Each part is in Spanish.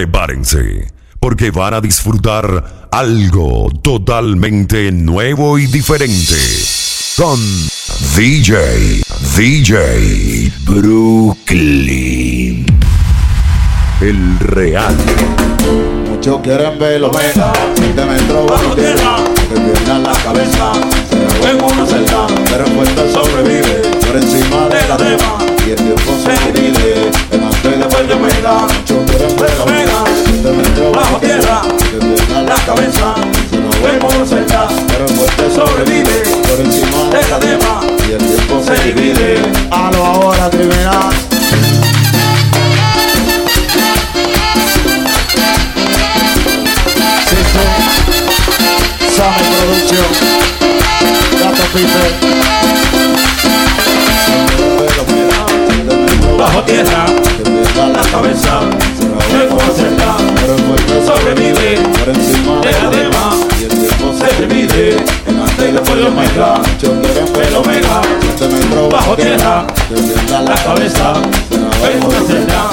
prepárense, porque van a disfrutar algo totalmente nuevo y diferente. Con DJ, DJ Brooklyn. El Real. Muchos quieren verlo, venga, siete metros bajo tierra, que pierdan la cabeza, se la en una celda, pero en puerta sobrevive, por encima de la dema, y el tiempo se divide, en antes de después de omega, cabeza, en una celda, pero en puerta sobrevive, por encima de la dema, y el tiempo se divide, a lo ahora criminal. Sammy Producción. Gato Pipe Bajo tierra, la cabeza, se concentra, sobrevive, de la dema, se divide, y después de omega, el omega, bajo tierra, la cabeza, se concentra,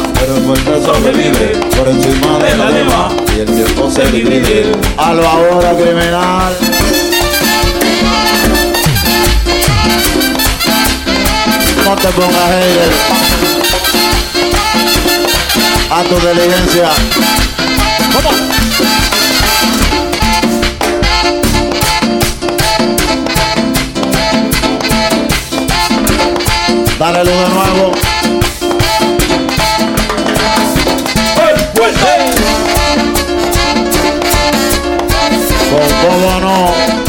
sobrevive, por encima de la dema, y el tiempo se divide. A lo ahora criminal. No te pongas hater A tu diligencia Dale luz de nuevo Con cómo no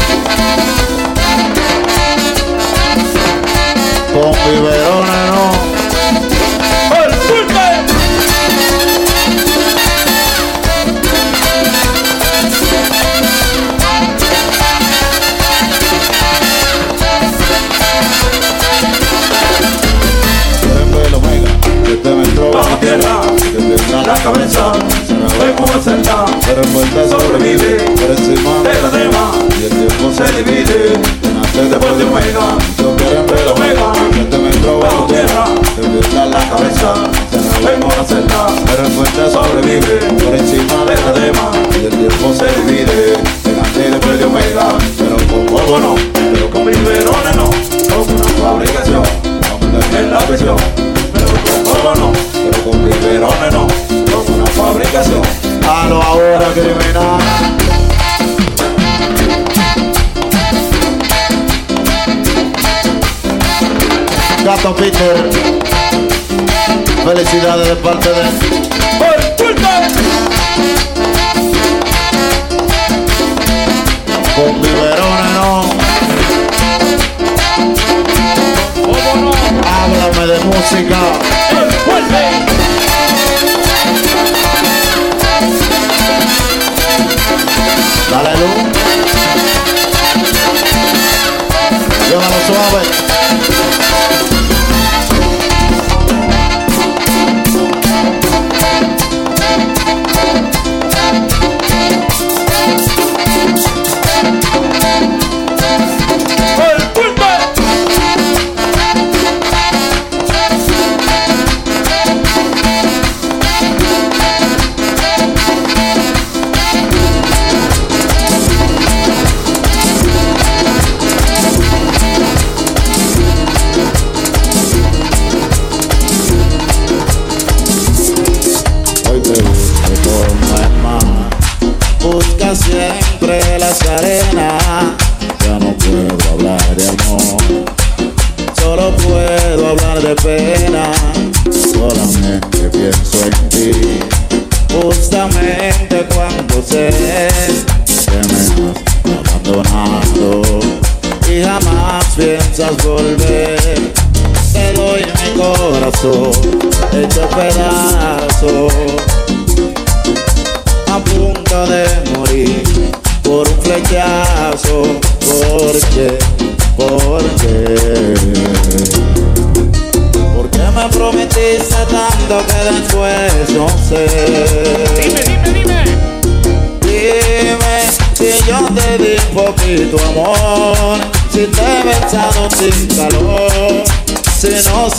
la cabeza, en una celda, Pero en vuelta sobrevive, por encima de la dema, y el tiempo se divide, Nace después de omega, Yo quiero verlo, omega, que te me entró bajo tierra, que pierda la cabeza, en una celda, Pero en vuelta sobrevive, por encima de la dema, y el tiempo se divide. Nace y después de omega Pero con Cómo no, pero con biberones no, con una fabricación, en la prisión, pero con cómo no, Pero con biberones no, con fabricación. A lo ahora criminal. Gato Peter. Felicidades de parte de Con biberones no Háblame de música Dale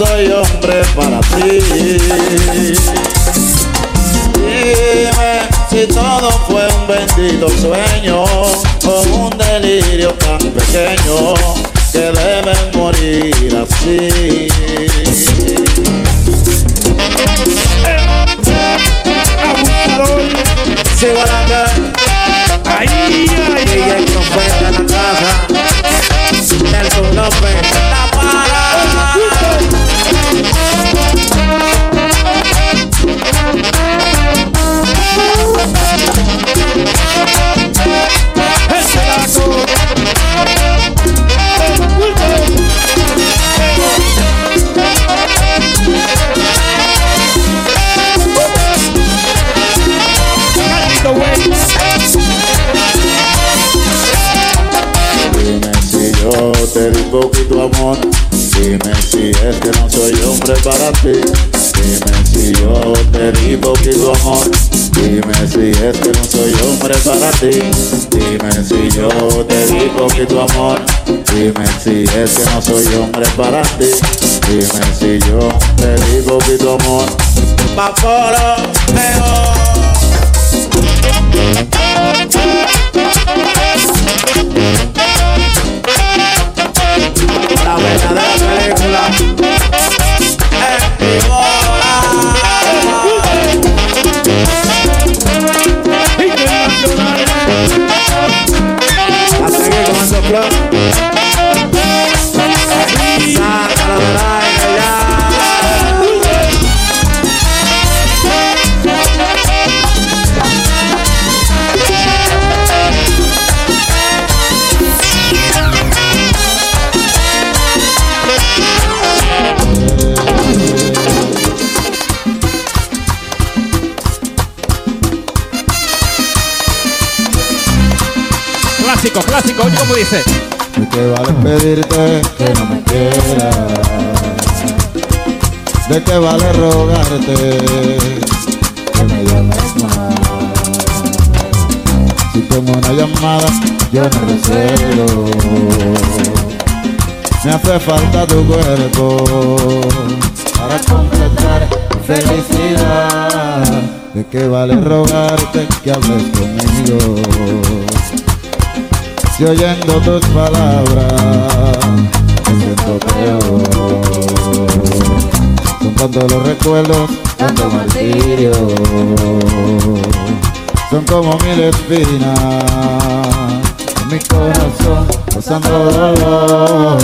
soy hombre para ti. Dime Si todo fue un bendito sueño o un delirio tan pequeño que deben morir así. Sí, Guaranga, Ay, ay, y el profeta en la casa, Nelson López, para ti. Dime si yo te di poquito amor. Dime si es que no soy hombre para ti. Dime si yo te di poquito amor. Dime si es que no soy hombre para ti. Dime si yo te di poquito amor. Paporo, La verdadera película Oh. Clásico, clásico, oye dice. ¿De qué vale pedirte que no me quieras? ¿De qué vale rogarte que me llames más? Si tomo una llamada, yo no recibo. Me hace falta tu cuerpo para completar felicidad. ¿De qué vale rogarte que hables conmigo? Si oyendo tus palabras. Me siento peor. Son tantos los recuerdos, tanto martirio. Son como mil espinas en mi corazón Pasando dolor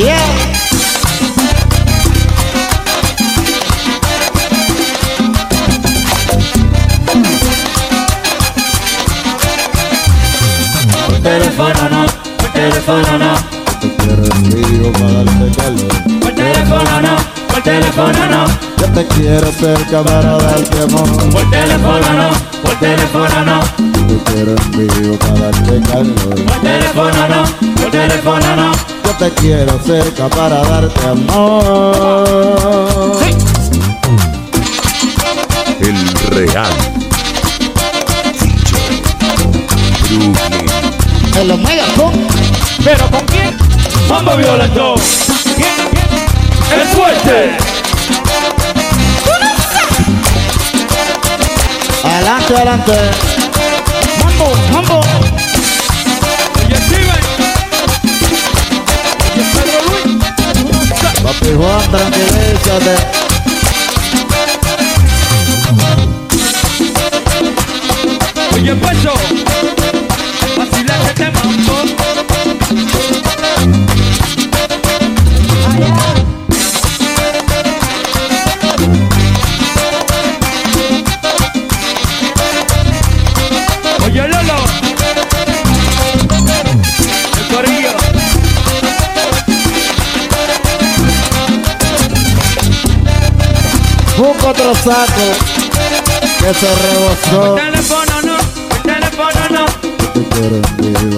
allá. Por teléfono no, por teléfono no Te quiero escribo para darte calor Por teléfono no, por teléfono no. Yo te quiero cerca para darte amor Por teléfono no, por teléfono no. Te quiero en vivo para darte calor Por teléfono no, por teléfono no. Yo te quiero cerca para darte amor El Real. Los megas con ¿Pero con quién? Mambo violento. ¿Quién? ¿Quién? El fuerte. Adelante, adelante Mambo, mambo. Papi Juan, tranquilízate Oye, Pecho. Vacila que te mambo. Oye, Otro saco Que se rebosó. Por teléfono no, por teléfono no,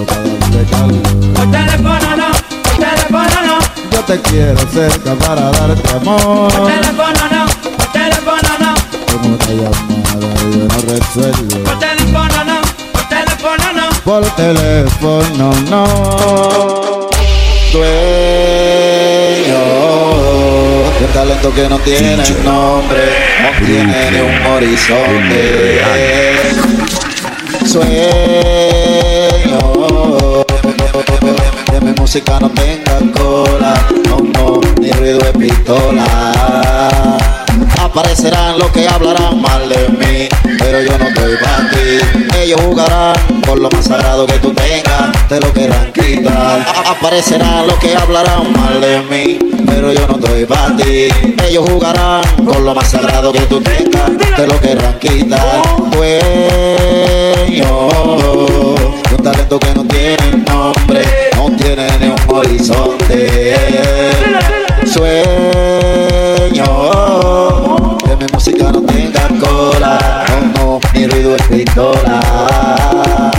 para darte calor. por teléfono no, por teléfono no, Yo te quiero cerca para darte por amor. teléfono no, por teléfono no, Como una llamada yo no resuelvo. por teléfono no, por teléfono no. Por teléfono no. Dueño de talento que no tiene nombre, no tiene ni un horizonte. Sueño que mi música no tenga cola, no, no, ni ruido de pistola. Aparecerán los que hablarán mal de mí, pero yo no estoy para ti. Ellos jugarán por lo más sagrado que tú tengas, te lo querrán quitar. Aparecerán los que hablarán mal de mí, pero yo no estoy para ti. Ellos jugarán por lo más sagrado que tú tengas, te lo querrán quitar. Dueño un talento que no tiene nombre, no tiene ni un horizonte. Sueño música no tenga cola, no, no, ni ruido de pistola.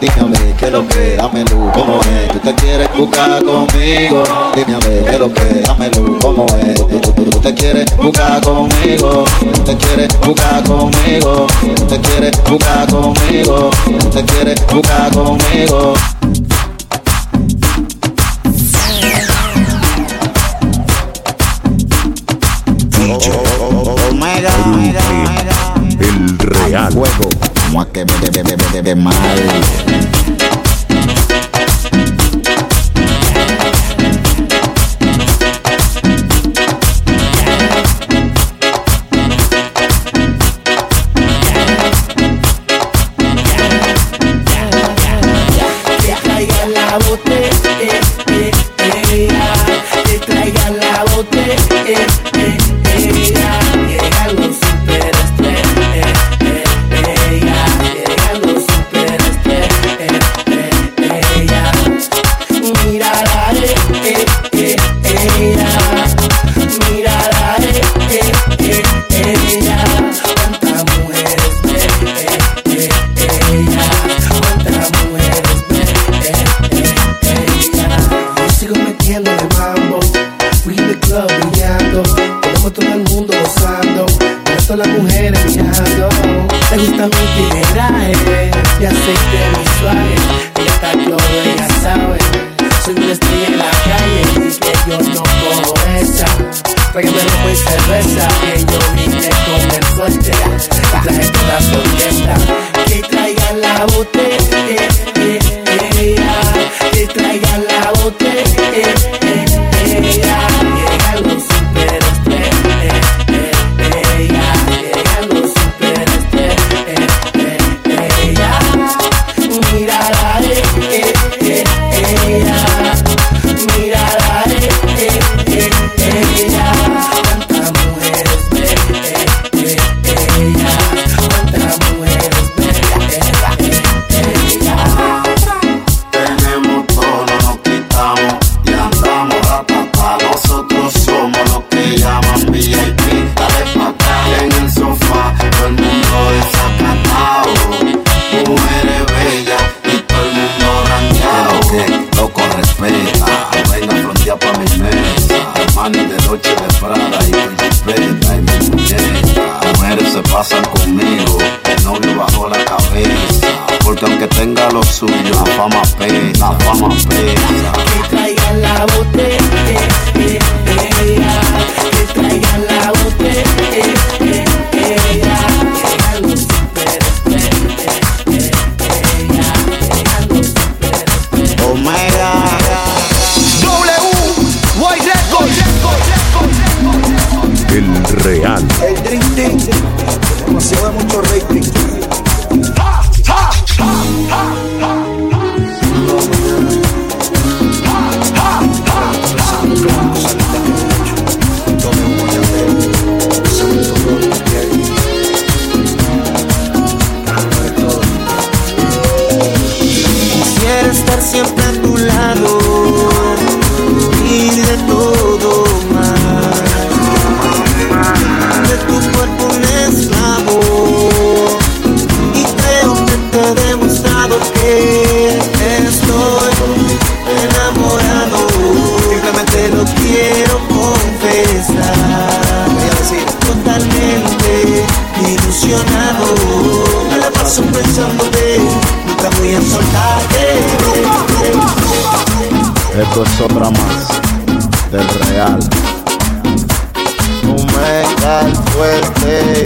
Ver qué lo que, dame luz, como es. Tú te quieres buscar conmigo. Ver qué lo que, dame luz, como es. Tú, tú te quieres buscar conmigo. Tú te quieres buscar conmigo. Tú te quieres buscar conmigo. Tú te quieres buscar conmigo. El Real. Fuego, como a que bebe, bebe, bebe, bebe mal. Esto es otra más del real. Omega el fuerte.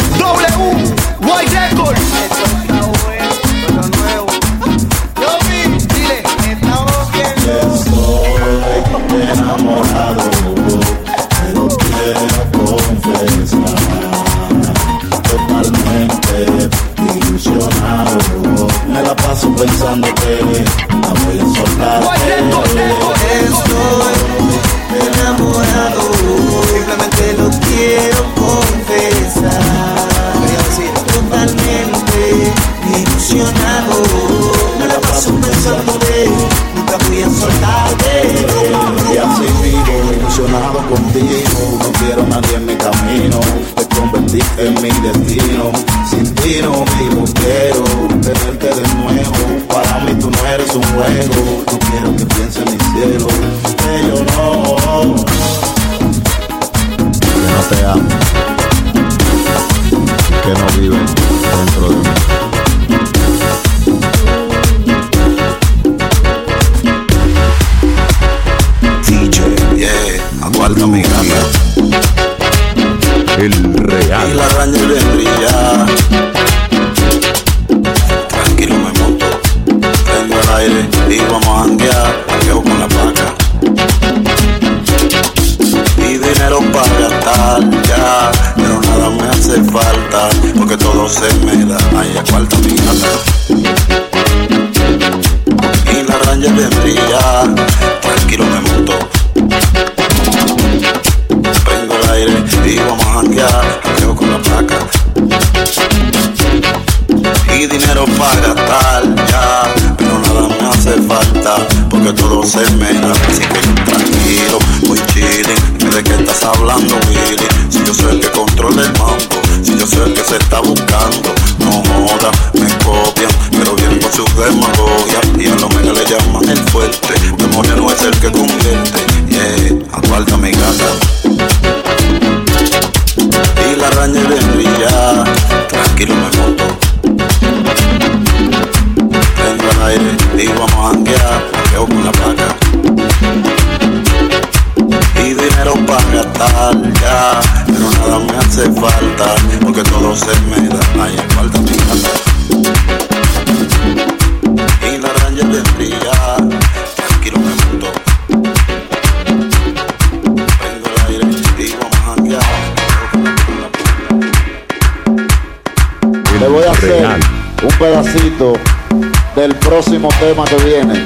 Próximo tema que viene.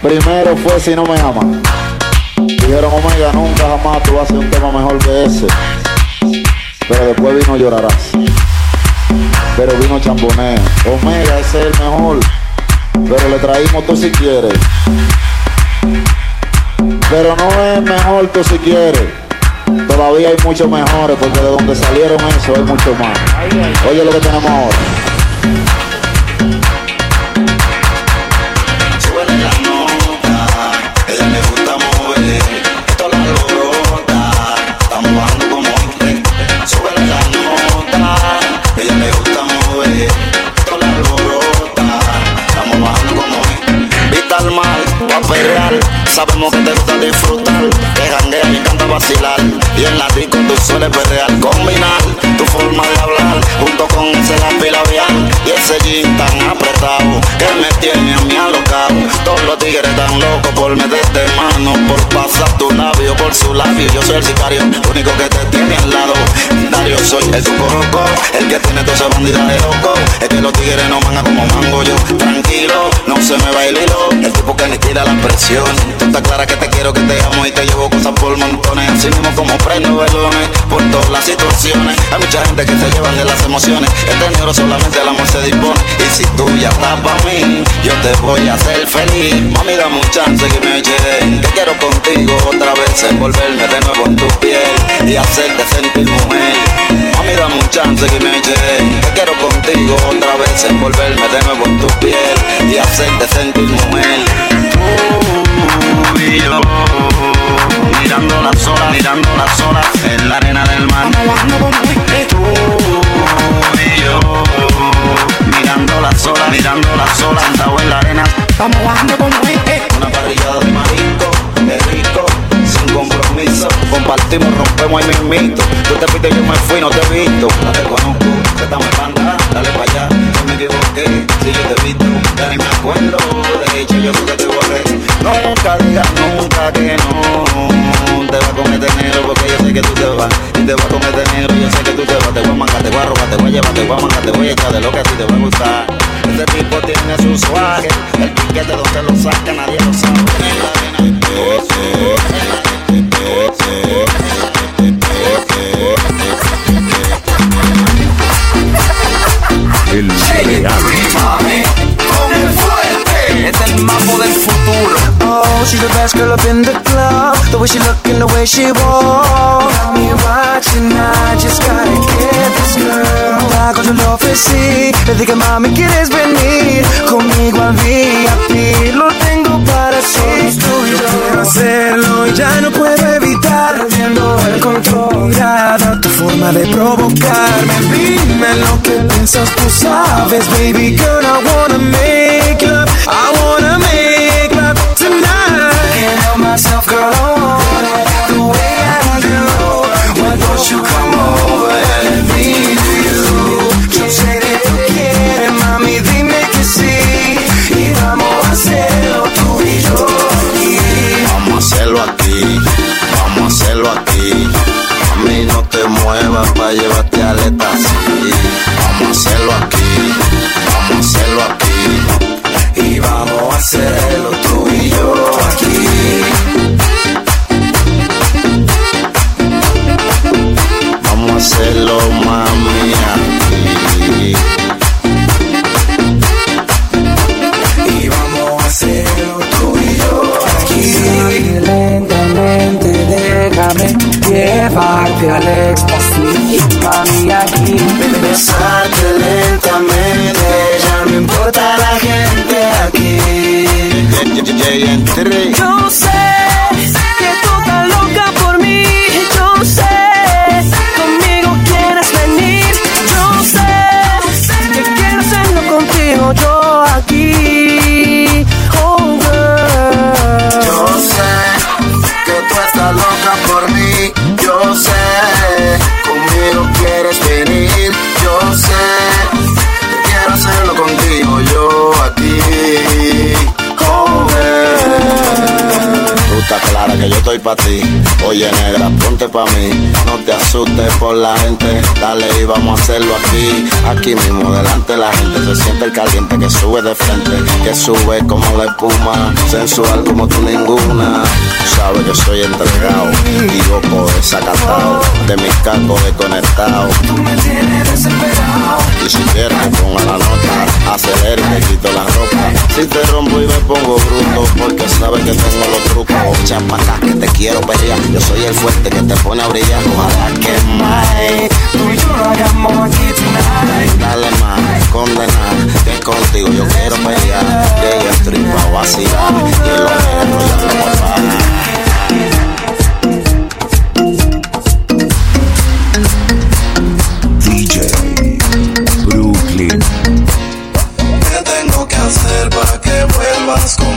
Primero fue Si no me ama. Dijeron, Omega, nunca jamás tú vas a hacer un tema mejor que ese. Pero después vino Llorarás. Pero vino Chambonea. Omega, ese es el mejor. Pero le traímos tú si quieres. Pero no es mejor tú si quieres. Todavía hay muchos mejores porque de donde salieron eso hay mucho más. Oye lo que tenemos ahora. Sabemos que te gusta disfrutar, que janguea y canta vacilar, y en la disco tú sueles perrear, combinar tu forma de hablar, junto con ese lápiz labial, y ese jean tan apretado, que me tiene a mí alocado, todos los tigres tan locos por meterte mano, por pasar tu labio por su labio, yo soy el sicario, único que te tiene al lado, Dario soy el tucoroco, el que tiene toda esa bandida de loco, es que los tigres no mangan como mango yo, tranquilo, no se me va el tipo que ni tira la presión, tú estás clara que te quiero, que te amo y te llevo cosas por montones, así mismo como prendo velones, por todas las situaciones, hay mucha gente que se llevan de las emociones, este negro solamente el amor se dispone, y si tú ya estás para mí, yo te voy a hacer feliz, mami dame un que me eche, que quiero contigo otra vez envolverme de nuevo en tu piel, y hacerte sentir mujer, mami dame un chance que me eche, que quiero contigo otra vez envolverme de nuevo en tu piel, y hacerte sentir mujer, invito. Tú te fuiste, yo me fui, no te he visto. No te conozco, se está muy banda, dale para allá. Yo me equivoqué, si yo te he visto, ya ni me acuerdo. De hecho, yo sé que te borré. Nunca digas nunca que no. Te va a cometer negro porque yo sé que tú te vas. Y te va a cometer negro, yo sé que tú te vas. Te voy a mangar, te voy a robar, te voy a llevar, te voy a mangar, te voy a echar de lo que a ti te va a gustar. Este tipo tiene su swag, el piquete donde lo saca, nadie lo sabe. She's the best girl up in the club. The way she look and the way she walk. Got me watching, I just gotta get this girl. Pago yo lo ofrecí. Le dije, mami, ¿quieres venir conmigo al VIP? Lo tengo para ti. Yo quiero hacerlo y ya no puedo evitar. Perdiendo el control. Mirada, tu forma de provocarme. Dime lo que piensas, tú sabes, baby girl. I wanna make love. I wanna make myself, girl. It the way I do. Why don't you come pa' mí. No te asustes por la gente. Dale y vamos a hacerlo aquí. Aquí mismo, delante de la gente. Se siente el caliente que sube de frente. Que sube como la espuma. Sensual como tú ninguna. Tú sabes que soy entregado. Y loco desacatado. De mis cacos desconectado. Tú me tienes desesperado. Y si quieres que ponga la nota, acelero y quito la ropa. Si te rompo y me pongo bruto, porque sabes que tengo los trucos. Echa pa' acá que te quiero pelear. Yo soy el fuerte que te pone a brillar. Ojalá que más. Tú y yo lo hagamos aquí tonight. Dale más, condena, que contigo yo quiero pelear. Llegué a tripa a vacilar. Y lo ya no papá. DJ school.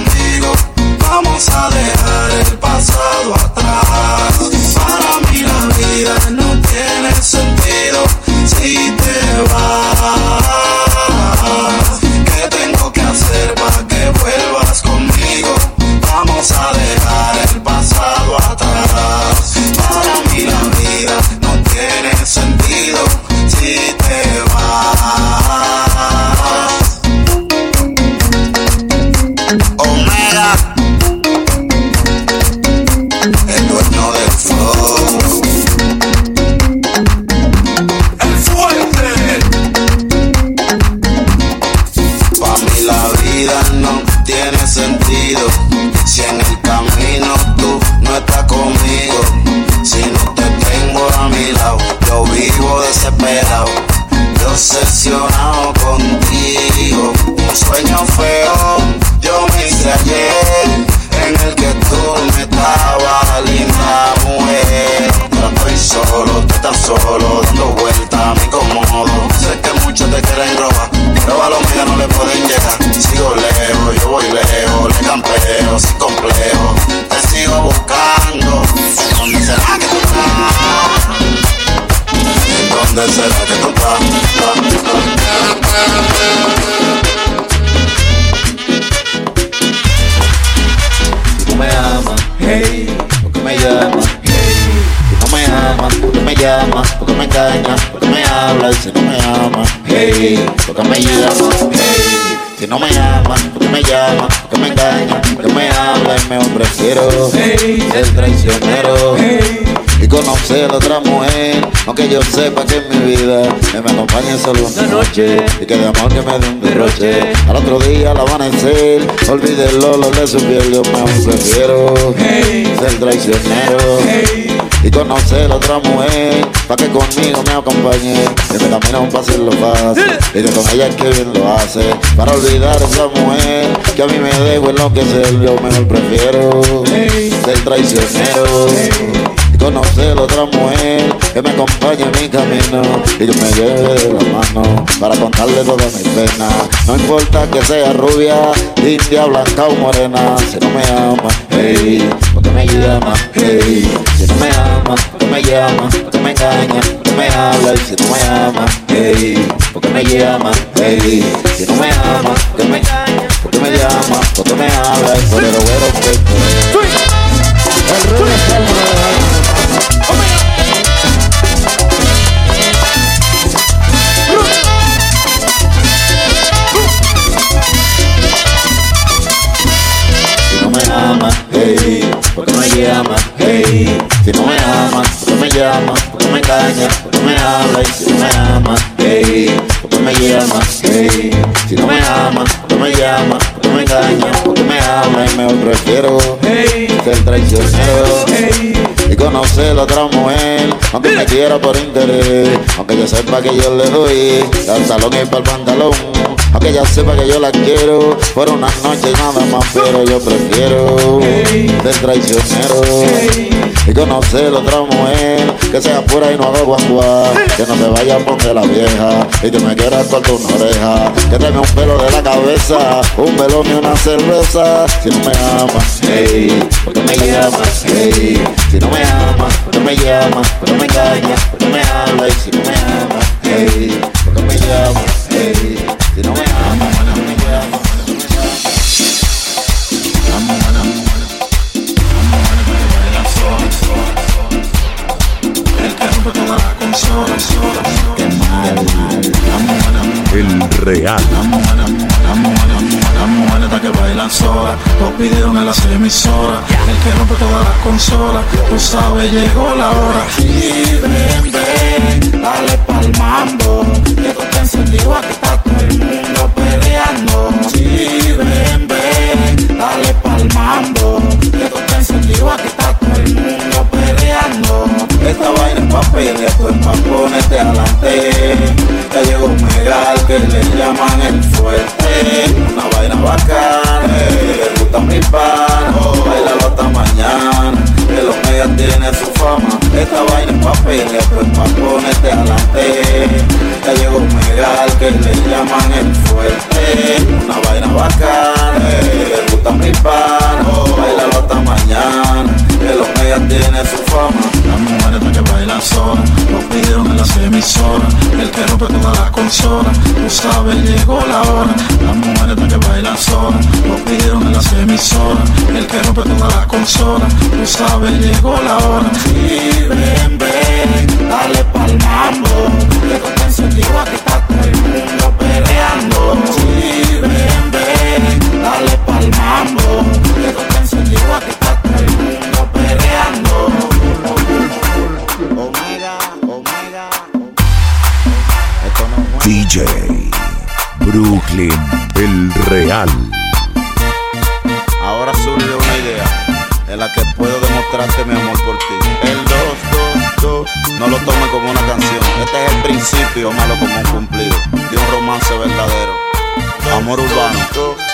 No me amas, ¿por qué me llamas? ¿Por qué me engañas? ¿Por qué me hablas? Me prefiero ser traicionero y conocer a otra mujer, aunque yo sepa que en mi vida que me acompañe solo una noche y que de amor que me dé un derroche. Al otro día al amanecer, olvide el olor de su piel, yo mejor prefiero ser traicionero y conocer a otra mujer para que conmigo me acompañe. Y me camino un paseo lo fácil y que con ella es que bien lo hace para olvidar a esa mujer que a mí me dejo enloquecer, yo mejor prefiero ser traicionero y conocer a otra mujer que me acompañe en mi camino. Y que me lleve de la mano para contarle todas mis penas. No importa que sea rubia, india, blanca o morena, si no me ama, hey, porque me llama, hey, si no me ama, porque me llama, porque me engaña, porque me habla. Y si no me ama, hey, porque me llama, hey, si no me ama, porque me engaña, porque me llama, porque me habla y por el mejor prefiero ser traicionero. Y conocer a otra mujer, aunque me quiera por interés, aunque yo sepa que yo le doy al salón y para el pantalón. Aunque ella sepa que yo la quiero por una noche y nada más, pero yo prefiero ser traicionero y conocer otra mujer que sea pura y no haga guaguá, que no se vaya poner la vieja y que me quiera cortar una oreja, que traiga un pelo de la cabeza, un melón y una cerveza. Si no me ama, hey, porque me llama, hey, si no me ama, porque me llama, porque me engaña, porque me habla y si no me ama, hey, porque me llama, hey, El Real. Las que bailan solas, los videos en las emisoras, el que rompe todas las consolas, tú sabes, llegó la hora. Y ven, ven, dale pa'l mambo, que tú te encendido, consolas, tú sabes, llegó la hora. Amor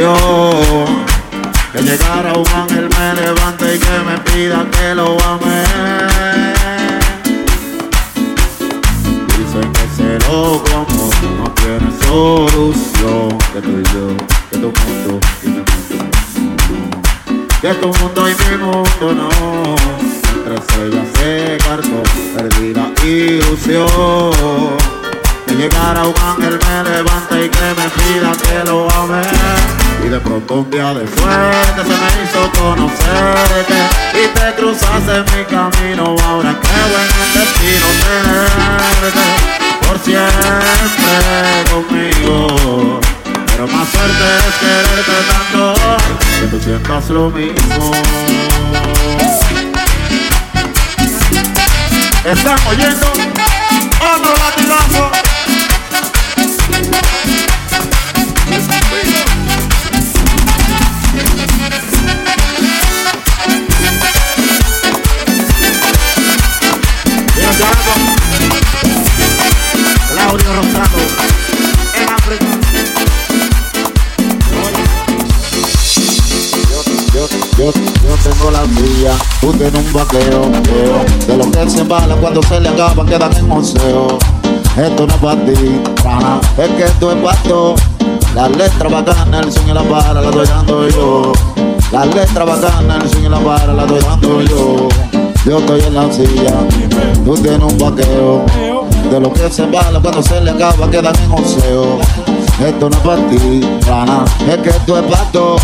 안녕하세요. Tú tienes un vaqueo, de lo que se embala cuando se le acaban quedan en museo. Esto no es para ti, pana, es que esto es para todos. Las letras bacanas, el son y la para la estoy dando yo. La letra bacana, el swing y la para la estoy dando yo. Yo estoy en la silla, tú tienes un vaqueo. De lo que se vale cuando se le acaba quedan en oseo. Esto no es para ti, rana, es que esto es para todos.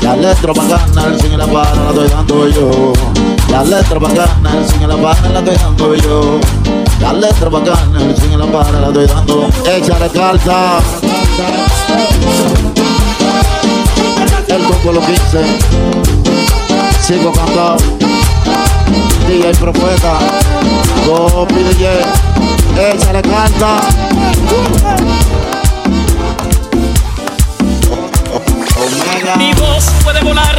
La letra bacana, el swing y la para la estoy dando yo. La letra bacana, el swing y la para la estoy dando yo. La letra bacana, el swing y la para la estoy dando. Échale carta. El grupo lo 15. Sigo cantando. DJ Profeta. Copy DJ. Échale carta. Mi voz puede volar,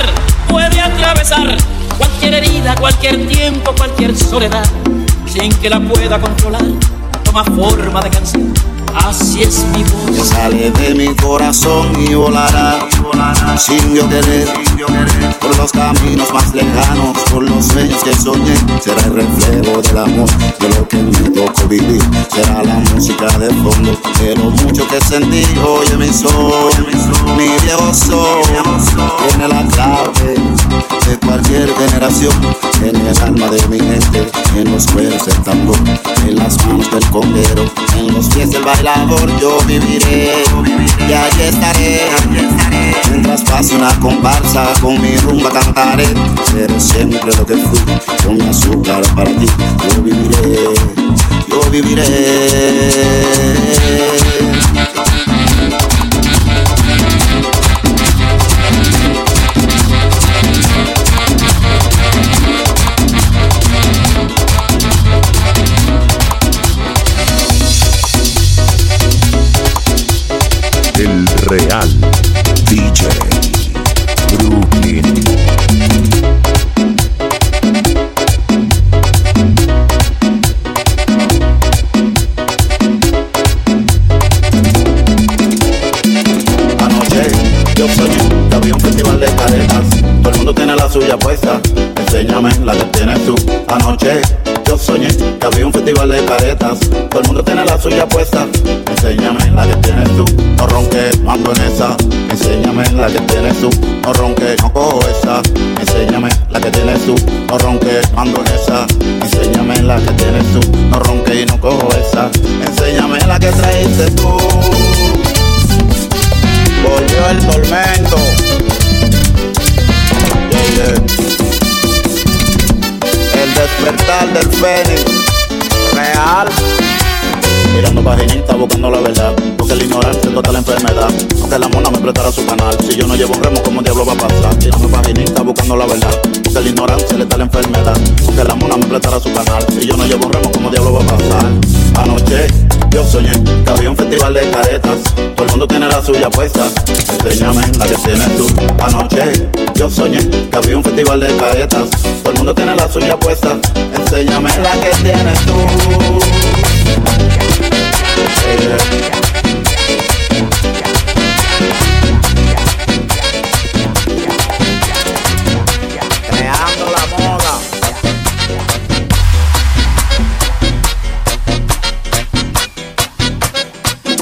puede atravesar cualquier herida, cualquier tiempo, cualquier soledad, sin que la pueda controlar. Toma forma de canción, así es mi que voz. sale de mi corazón y volará, sin yo querer, por los caminos más lejanos, por los sueños que soñé. Será el reflejo del amor, de lo que me tocó vivir. Será la música de fondo, de lo mucho que sentí. Oye mi sol, mi viejo sol, tiene la clave cualquier generación. En el alma de mi gente, en los cueros del tambor, en las manos del conguero, en los pies del bailador. Yo viviré, y allí estaré. Mientras pase una comparsa, con mi rumba cantaré. Seré siempre lo que fui, con mi azúcar para ti. Yo viviré, yo viviré. Anoche yo soñé que había un festival de caretas. Todo el mundo tiene la suya puesta. Enséñame la que tienes tú. No ronque, no en esa. Enséñame la que tienes tú. No ronque, no cojo esa. Enséñame la que tienes tú. No ronque, no en esa. Enséñame la que tienes tú. No ronque y no cojo esa. Enséñame la que traíste tú. Volvió el tormento. Despertar del fénix. Real. Mirando paginita, buscando la verdad. Porque la ignorancia es toda la enfermedad. Aunque la mona me prestara su canal. Si yo no llevo un remo, ¿cómo diablo va a pasar? Tirando paginita, buscando la verdad. Porque la ignorancia le da la enfermedad. Aunque la mona me prestara su canal. Si yo no llevo un remo, ¿cómo diablo va a pasar? Anoche yo soñé que había un festival de caretas. Todo el mundo tiene la suya puesta. Enséñame la que tienes tú. Anoche yo soñé que había un festival de caretas. Todo el mundo tiene la suya puesta. Enséñame la que tienes tú. Creando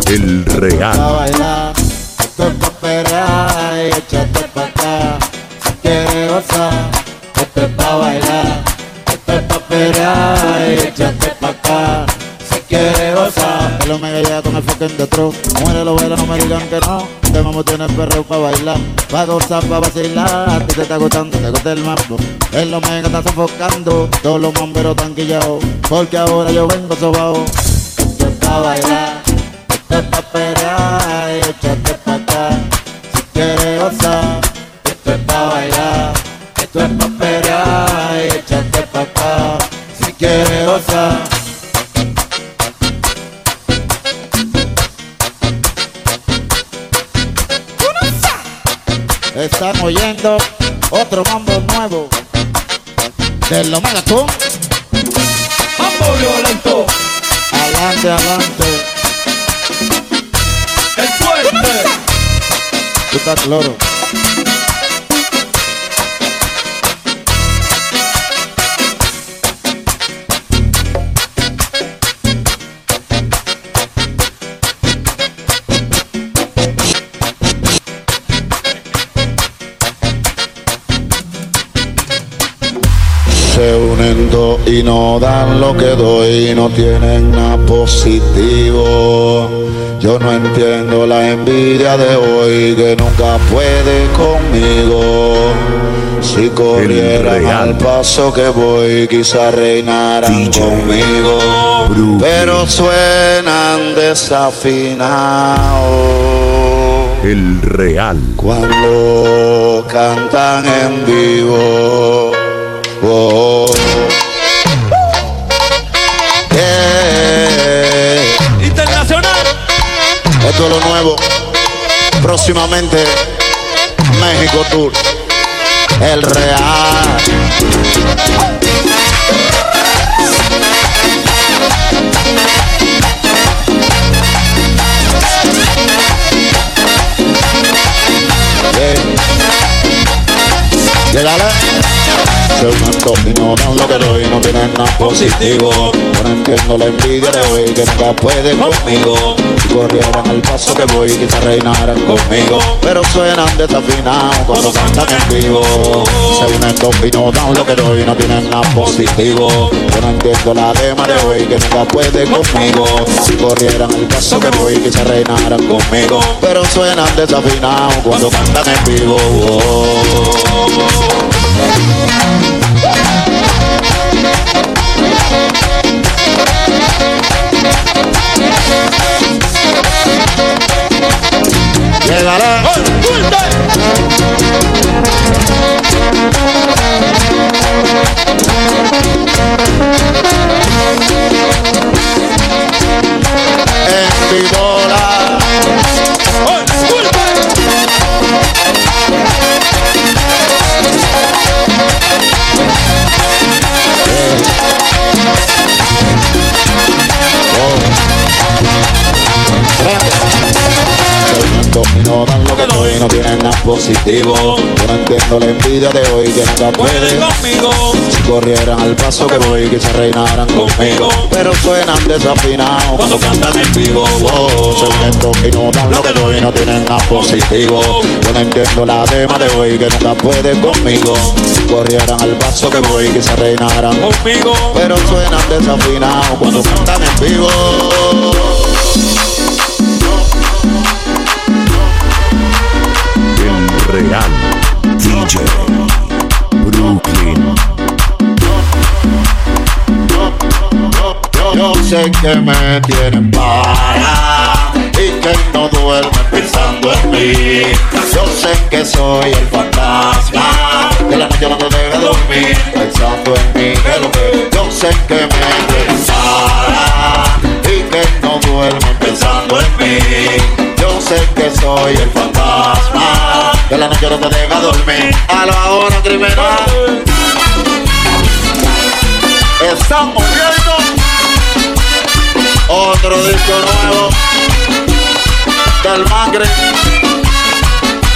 El Real. bailar, esto es pa' perrear y échate pa' acá. Si quieres gozar, esto es pa' bailar, esto es pa' perrear y échate pa' acá. Si quieres gozar, el omega llega con el fucking de tro. Muere lo bueno, no me digan que no. Que vamos tiene perreo pa' bailar, pa' gozar, pa' vacilar. A ti te está gustando, te gusta el mambo. El omega está sofocando, todos los bomberos están quillados. Porque ahora yo vengo sobao. Esto es pa' bailar. Esto es pa' perrear y échate pa' acá Si quieres gozar, esto es pa' bailar. Esto es pa' perrear y échate pa' acá Si quieres gozar. Están oyendo otro mambo nuevo del Omega Tú. Mambo violento, Adelante, adelante. Tú estás cloro. y no dan lo que doy, no tienen nada positivo. Yo no entiendo la envidia de hoy que nunca puede conmigo. Si corrieran al paso que voy, quizá reinaran DJ conmigo. Brooklyn. Pero suenan desafinados El Real. cuando cantan en vivo. Yeah. Internacional. Esto es lo nuevo. Próximamente, México Tour. El Real. Llegale. Un y no dan lo que doy, no tienen nada positivo. No entiendo la envidia de hoy que nunca puede conmigo. Si corrieran el paso que voy, quizás reinaran conmigo. Pero suenan desafinados cuando cantan en vivo. Se unen dos y no lo que doy, no tienen nada positivo. No entiendo la dema de hoy que nunca puede conmigo. Si corrieran el paso que voy, quizás reinaran conmigo. Pero suenan desafinados cuando cantan en vivo. Llegará. En Vidora. Y no dan lo que doy, no tienen nada positivo. Yo no entiendo la envidia de hoy que nunca puede conmigo. Si corrieran al paso que voy, quizás reinaran conmigo. Pero suenan desafinados cuando cantan en vivo. Oh, se y no dan lo que doy, no tienen nada positivo. Yo no entiendo la dema de hoy que nunca puede conmigo. Si corrieran al paso que voy, quizás reinaran Conmigo. pero suenan desafinados cuando cantan en vivo. Real. DJ Brooklyn. Yo sé que me tienen para y que no duermen pensando en mí. Yo sé que soy el fantasma que la noche no te deja dormir pensando en mí. Yo sé que me tienen para y que no duermen pensando en mí. Yo sé que soy el fantasma que la noche no te deja dormir. A la hora criminal estamos viendo otro disco nuevo del Magre.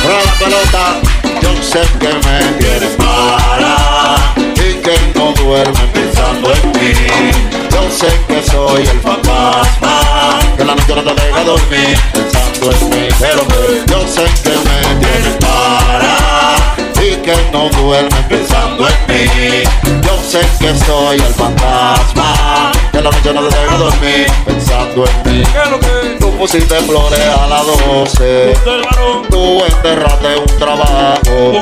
La pelota, yo sé que me tienes para y que no duermen pensando en mí. Yo sé que soy el fantasma que la noche no te deja dormir pensando en mí. Pero yo sé que me tienes para y que no duermen pensando en mí. Yo sé que soy el fantasma que la noche no te dormir pensando en mí. Tú pusiste flores a las 12. Del varón. Tú enterraste un trabajo.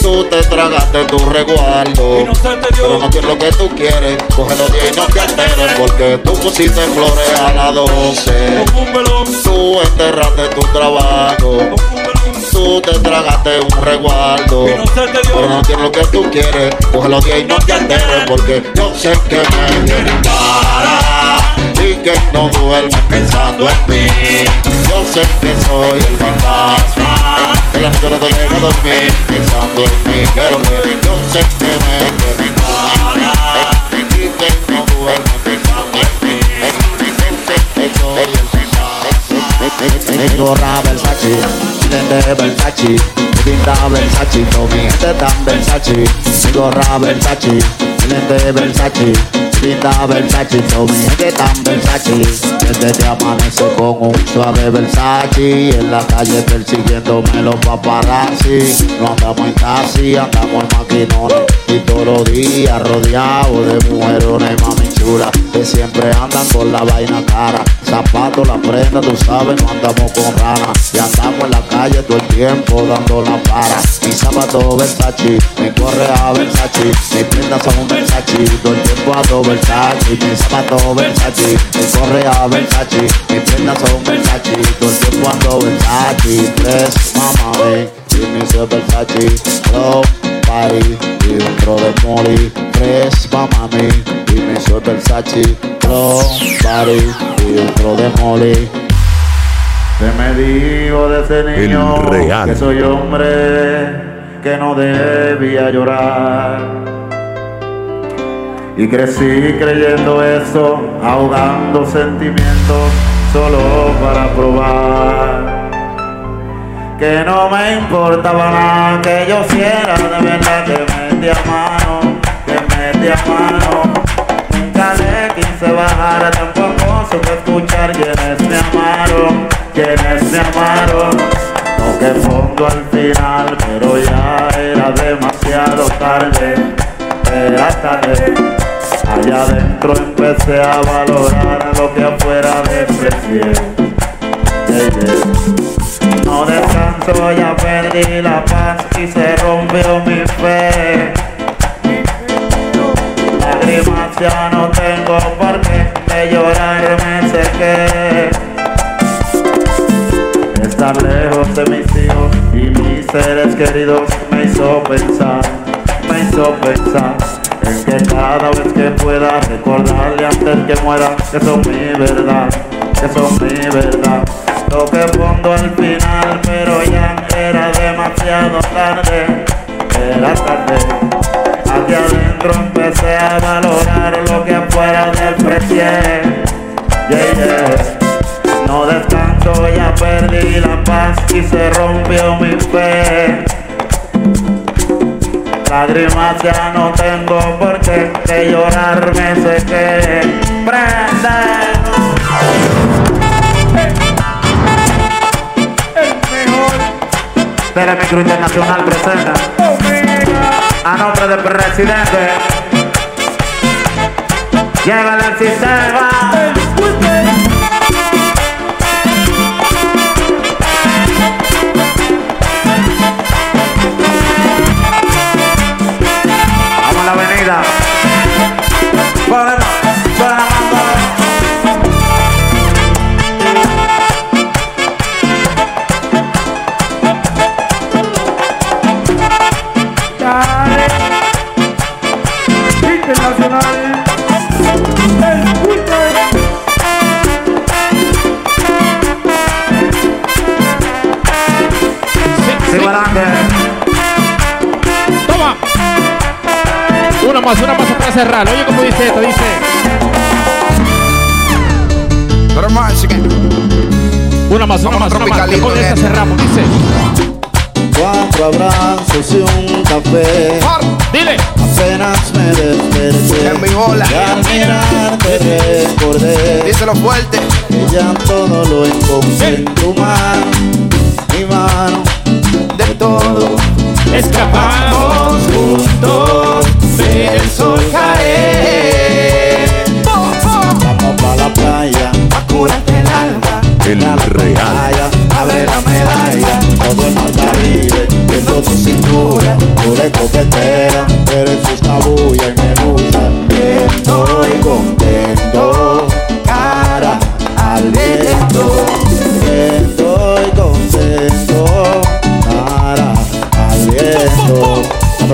Tú te tragaste tu resguardo. Pero no quiero lo que tú quieres. Cógelo bien y no te alteres. Porque tú pusiste flores a las 12. Ocúpelo. Tú enterraste tu trabajo. Tú te tragaste un resguardo. No. Pero no quiero lo que tú quieres. Cógelo bien y no te alteres. Porque yo sé que me tienes para. Y que no duermes pensando en mí. Yo sé que soy el fantasma. Que la noche no te deja dormir pensando en mí. Pero que yo sé que me tienes para. Y que no duermes pensando en mí. Soy el fantasma. Lente Versace, mi tinta Versace, mi gente tan Versace. Mi gorra Versace, lente Versace, mi tinta Versace, todo mi gente tan Versace. Desde te amanece con un suave Versace, en la calle persiguiéndome los paparazzi. No andamos en taxi, andamos en maquinones. Y todos los días rodeado de mujeres, mami chula, que siempre andan con la vaina cara. Zapatos, la prenda, tú sabes, no andamos con rana. Y andamos en la calle todo el tiempo dando la para. Mi zapato Versace, mi correa Versace, mis prendas son Versace, todo el tiempo ando Versace. Mi zapato Versace, mi correa Versace, mis prendas son Versace, todo el tiempo ando Versace. Tres, mamá, ven, mi soy Versace, hello, party, y dentro de Molly. Tres, mamá, ven, y mi soy Versace, hello, party, y dentro de Molly. Se me dijo de ese niño El real. que soy hombre que no debía llorar. Y crecí creyendo eso, ahogando sentimientos solo para probar. Que no me importaba nada, que yo si era de verdad que metía mano, que metía mano. Nunca le quise bajar, tampoco supe escuchar quienes me amaron, quienes me amaron. Toqué fondo al final, pero ya era demasiado tarde, era tarde. Allá adentro empecé a valorar lo que afuera desprecié. Yeah. Descanso, ya perdí la paz y se rompió mi fe. Lágrimas ya no tengo por qué de llorar me sequé. Estar lejos de mis hijos y mis seres queridos me hizo pensar, me hizo pensar en que cada vez que pueda recordarle antes que muera que son mi verdad, que son mi verdad. Toqué fondo al final, era demasiado tarde, era tarde. Aquí adentro empecé a valorar lo que afuera desprecié. Yeah, yeah. No descanso, ya perdí la paz y se rompió mi fe. Lágrimas ya no tengo por qué de llorar me sequé. Telemicro Internacional presenta a nombre del presidente. Llega el sistema. Vamos a la avenida. Cerrar. Oye, como dice esto, dice. Pero más, chique. Una más, una Vamos más, una más. tropicalito, Con esta cerramos, dice. Cuatro abrazos y un café. Dile. Apenas me desperté. En mi bola. Y al mirarte recordé. Díselo fuerte. Que ya todo lo encontré en tu mano. Mi mano. De todo. Escapamos juntos. Ver el sol caer. Vamos pa' la playa. A curarte el alma. El real. Playa, Abre la medalla. todo el Caribe, viendo tu cintura, tú eres coquetera, eres sus y me gusta. Estoy contento,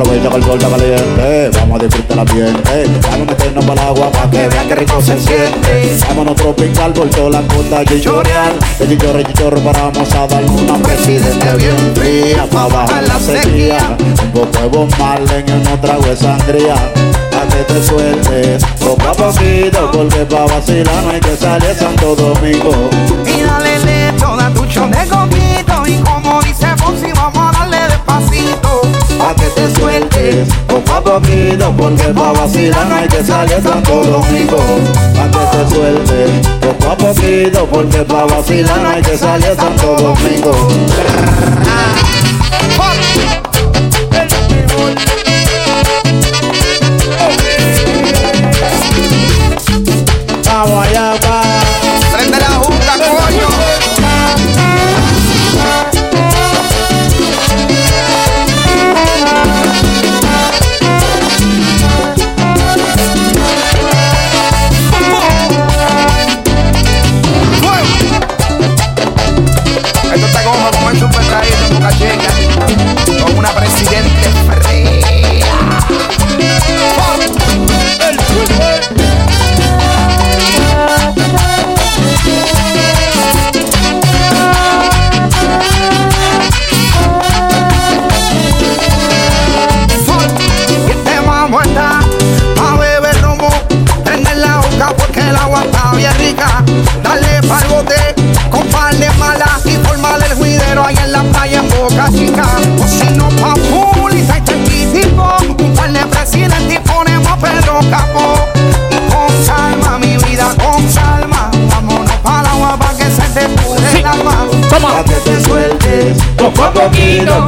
Aprovecha que el sol está caliente, vamos a disfrutar el ambiente. Vamos a meternos para el agua para que vean que rico se siente. Vámonos tropical por toda la costa chichoreal. De chichorre, chichorre, paramos a darle una presidente bien fría. Pa' bajar la sequía. Un poco de Bob Marley en un trago de sangría. Pa' que te sueltes, poco a poquito, porque pa' vacilar no hay que salir Santo Domingo. Y dale lecho, da tu poquito, porque pa' vacilar hay que salir Santo Domingo. Pa' que te sueltes, poco a poquito, porque pa' vacilar hay que salir Santo Domingo.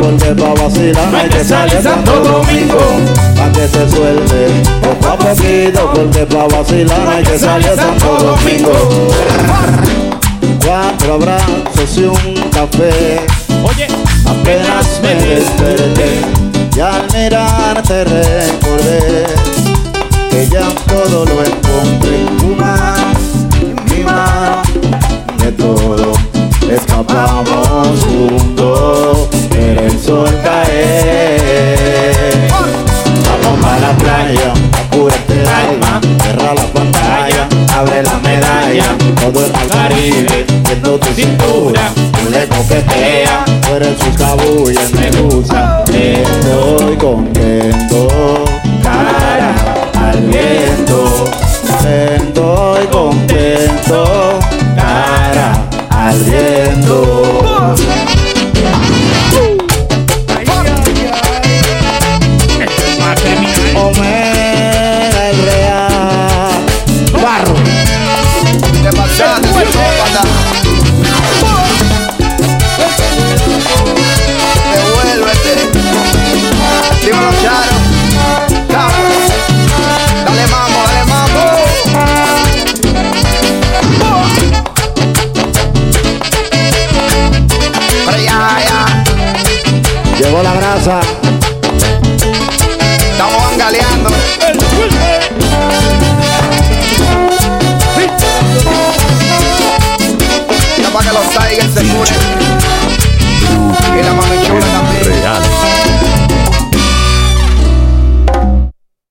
Porque pa' vacilar no hay que salir Santo Domingo. Pa' que te sueltes poco a poquito Porque pa' vacilar hay que salir Santo Domingo. Cuatro abrazos y un café. Oye, Apenas me desperté y al mirarte recordé que ya todo lo encontré todo el Caribe, viendo tu cintura, tú le coquetea, tú eres sus cabullas, me gusta, estoy contento, cara al viento, estoy contento, cara al viento.